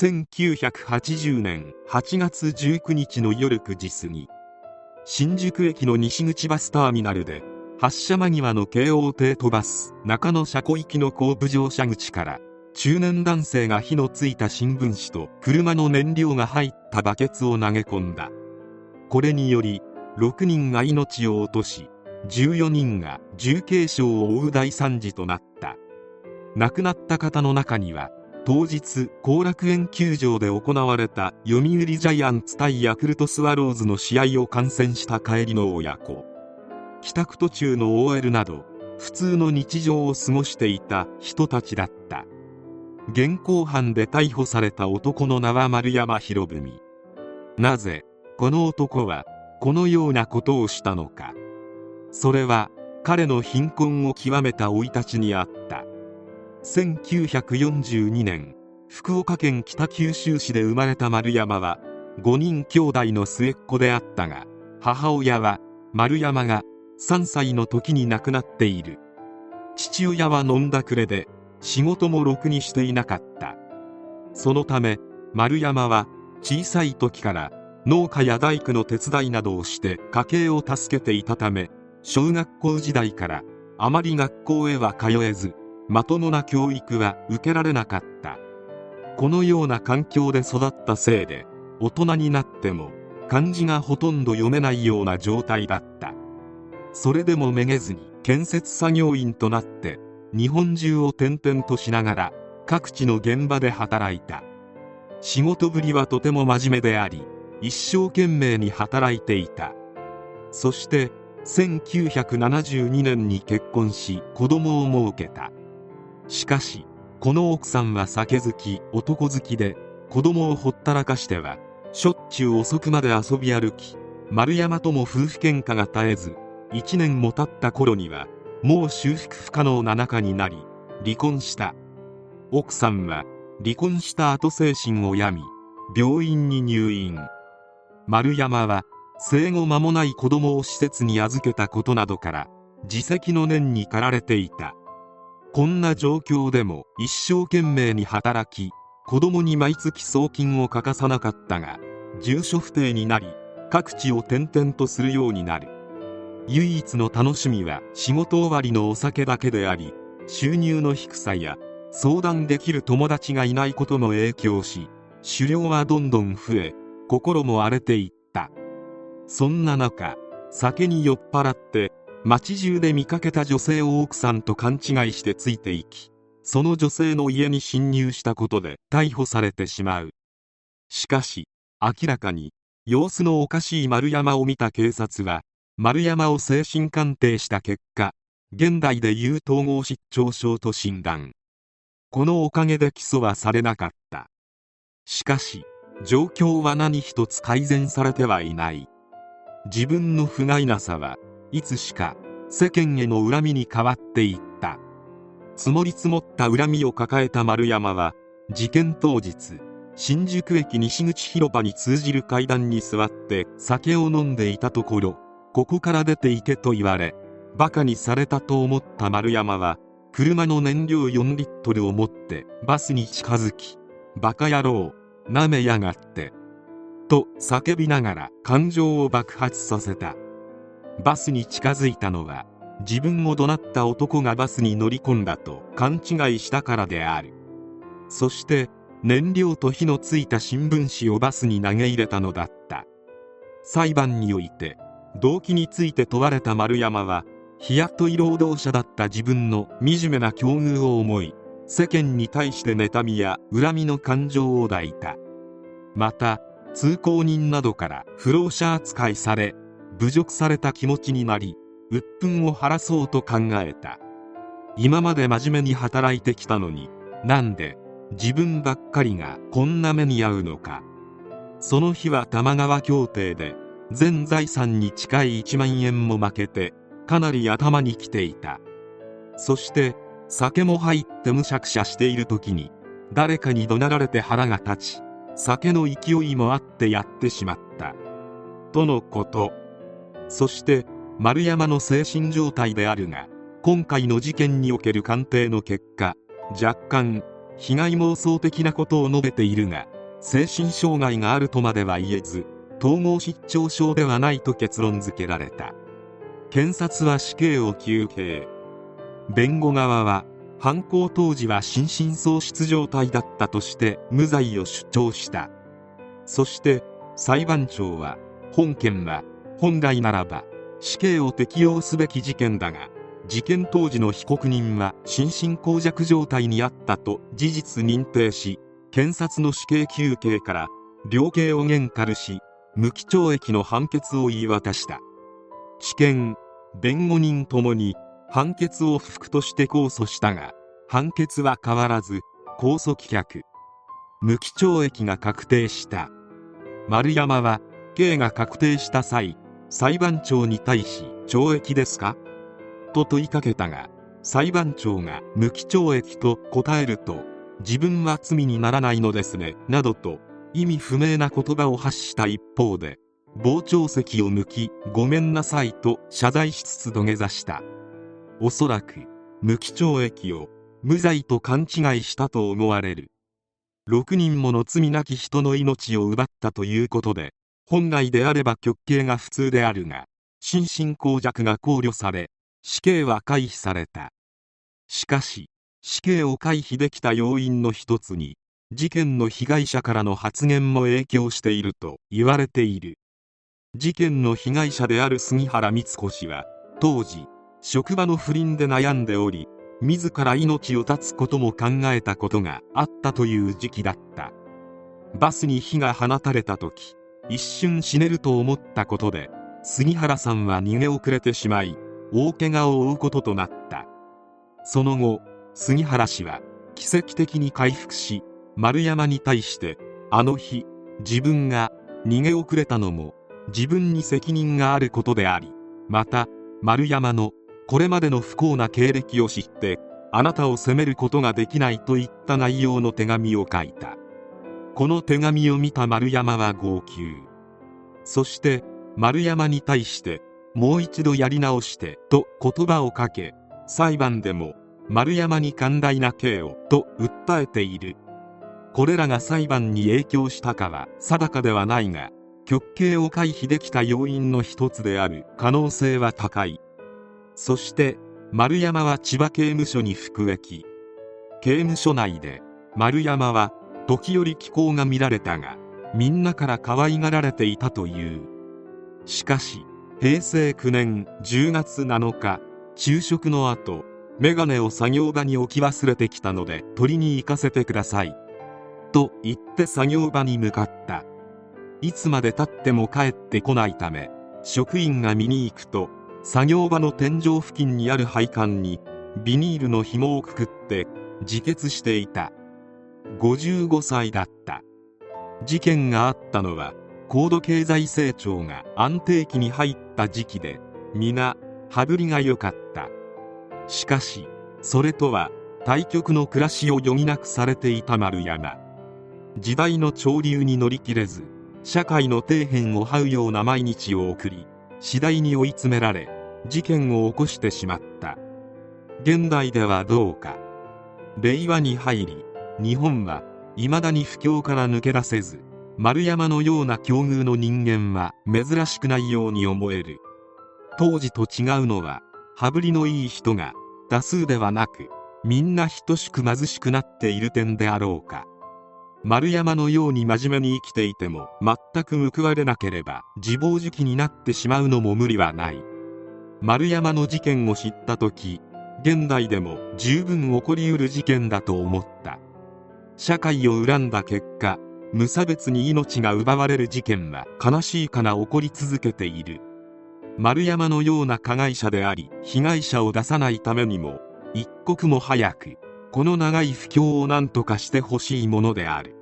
1980年8月19日の夜9時過ぎ新宿駅の西口バスターミナルで発車間際の京王帝都バス中野車庫行きの後部乗車口から中年男性が火のついた新聞紙と車の燃料が入ったバケツを投げ込んだ。これにより6人が命を落とし14人が重軽傷を負う大惨事となった。亡くなった方の中には当日後楽園球場で行われた読売ジャイアンツ対ヤクルトスワローズの試合を観戦した帰りの親子。帰宅途中の OL など普通の日常を過ごしていた人たちだった。現行犯で逮捕された男の名は丸山博文。なぜこの男はこのようなことをしたのか。それは彼の貧困を極めた生い立ちにあった。1942年福岡県北九州市で生まれた丸山は5人兄弟の末っ子であったが母親は丸山が3歳の時に亡くなっている。父親は飲んだくれで仕事もろくにしていなかった。そのため丸山は小さい時から農家や大工の手伝いなどをして家計を助けていたため小学校時代からあまり学校へは通えずまともな教育は受けられなかった。このような環境で育ったせいで大人になっても漢字がほとんど読めないような状態だった。それでもめげずに建設作業員となって日本中を転々としながら各地の現場で働いた。仕事ぶりはとても真面目であり一生懸命に働いていた。そして1972年に結婚し子供を設けた。しかしこの奥さんは酒好き男好きで子供をほったらかしてはしょっちゅう遅くまで遊び歩き丸山とも夫婦喧嘩が絶えず1年も経った頃にはもう修復不可能な仲になり離婚した。奥さんは離婚した後精神を病み病院に入院。丸山は生後間もない子供を施設に預けたことなどから自責の念に駆られていた。こんな状況でも一生懸命に働き子供に毎月送金を欠かさなかったが住所不定になり各地を転々とするようになる。唯一の楽しみは仕事終わりのお酒だけであり収入の低さや相談できる友達がいないことも影響し狩猟はどんどん増え心も荒れていった。そんな中酒に酔っ払って街中で見かけた女性を奥さんと勘違いしてついていきその女性の家に侵入したことで逮捕されてしまう。しかし明らかに様子のおかしい丸山を見た警察は丸山を精神鑑定した結果現代でいう統合失調症と診断。このおかげで起訴はされなかった。しかし状況は何一つ改善されてはいない。自分の不甲斐なさはいつしか世間への恨みに変わっていった。積もり積もった恨みを抱えた丸山は事件当日新宿駅西口広場に通じる階段に座って酒を飲んでいたところここから出て行けと言われバカにされたと思った丸山は車の燃料4リットルを持ってバスに近づきバカ野郎なめやがってと叫びながら感情を爆発させた。バスに近づいたのは自分を怒鳴った男がバスに乗り込んだと勘違いしたからである。そして燃料と火のついた新聞紙をバスに投げ入れたのだった。裁判において動機について問われた丸山は日雇い労働者だった自分の惨めな境遇を思い世間に対して妬みや恨みの感情を抱いた。また通行人などから不老者扱いされ侮辱された気持ちになり鬱憤を晴らそうと考えた。今まで真面目に働いてきたのになんで自分ばっかりがこんな目に遭うのか。その日は玉川協定で全財産に近い1万円も負けてかなり頭にきていた。そして酒も入ってむしゃくしゃしている時に誰かに怒鳴られて腹が立ち酒の勢いもあってやってしまった。とのこと。そして丸山の精神状態であるが今回の事件における鑑定の結果若干被害妄想的なことを述べているが精神障害があるとまでは言えず統合失調症ではないと結論付けられた。検察は死刑を求刑。弁護側は犯行当時は心神喪失状態だったとして無罪を主張した。そして裁判長は本件は本来ならば死刑を適用すべき事件だが事件当時の被告人は心神耗弱状態にあったと事実認定し検察の死刑求刑から量刑を減軽し無期懲役の判決を言い渡した。地検弁護人ともに判決を不服として控訴したが判決は変わらず控訴棄却。無期懲役が確定した。丸山は刑が確定した際裁判長に対し懲役ですか？と問いかけたが裁判長が無期懲役と答えると自分は罪にならないのですねなどと意味不明な言葉を発した一方で傍聴席を抜きごめんなさいと謝罪しつつ土下座した。おそらく無期懲役を無罪と勘違いしたと思われる。6人もの罪なき人の命を奪ったということで本来であれば極刑が普通であるが心神耗弱が考慮され死刑は回避された。しかし死刑を回避できた要因の一つに事件の被害者からの発言も影響していると言われている。事件の被害者である杉原光子氏は当時職場の不倫で悩んでおり自ら命を絶つことも考えたことがあったという時期だった。バスに火が放たれた時一瞬死ねると思ったことで杉原さんは逃げ遅れてしまい大怪我を負うこととなった。その後杉原氏は奇跡的に回復し丸山に対してあの日自分が逃げ遅れたのも自分に責任があることでありまた丸山のこれまでの不幸な経歴を知ってあなたを責めることができないといった内容の手紙を書いた。この手紙を見た丸山は号泣。そして丸山に対してもう一度やり直してと言葉をかけ裁判でも丸山に寛大な刑をと訴えている。これらが裁判に影響したかは定かではないが極刑を回避できた要因の一つである可能性は高い。そして丸山は千葉刑務所に服役。刑務所内で丸山は時折気候が見られたがみんなから可愛がられていたという。しかし平成9年10月7日昼食の後メガネを作業場に置き忘れてきたので取りに行かせてください。と言って作業場に向かった。いつまでたっても帰ってこないため職員が見に行くと作業場の天井付近にある配管にビニールの紐をくくって自決していた。55歳だった。事件があったのは高度経済成長が安定期に入った時期で皆羽振りが良かった。しかしそれとは対極の暮らしを余儀なくされていた丸山。時代の潮流に乗り切れず社会の底辺を這うような毎日を送り次第に追い詰められ事件を起こしてしまった。現代ではどうか。令和に入り日本は未だに不況から抜け出せず丸山のような境遇の人間は珍しくないように思える。当時と違うのは羽振りのいい人が多数ではなくみんな等しく貧しくなっている点であろうか。丸山のように真面目に生きていても全く報われなければ自暴自棄になってしまうのも無理はない。丸山の事件を知った時現代でも十分起こりうる事件だと思った。社会を恨んだ結果無差別に命が奪われる事件は悲しいかな起こり続けている。丸山のような加害者であり被害者を出さないためにも一刻も早くこの長い不況を何とかしてほしいものである。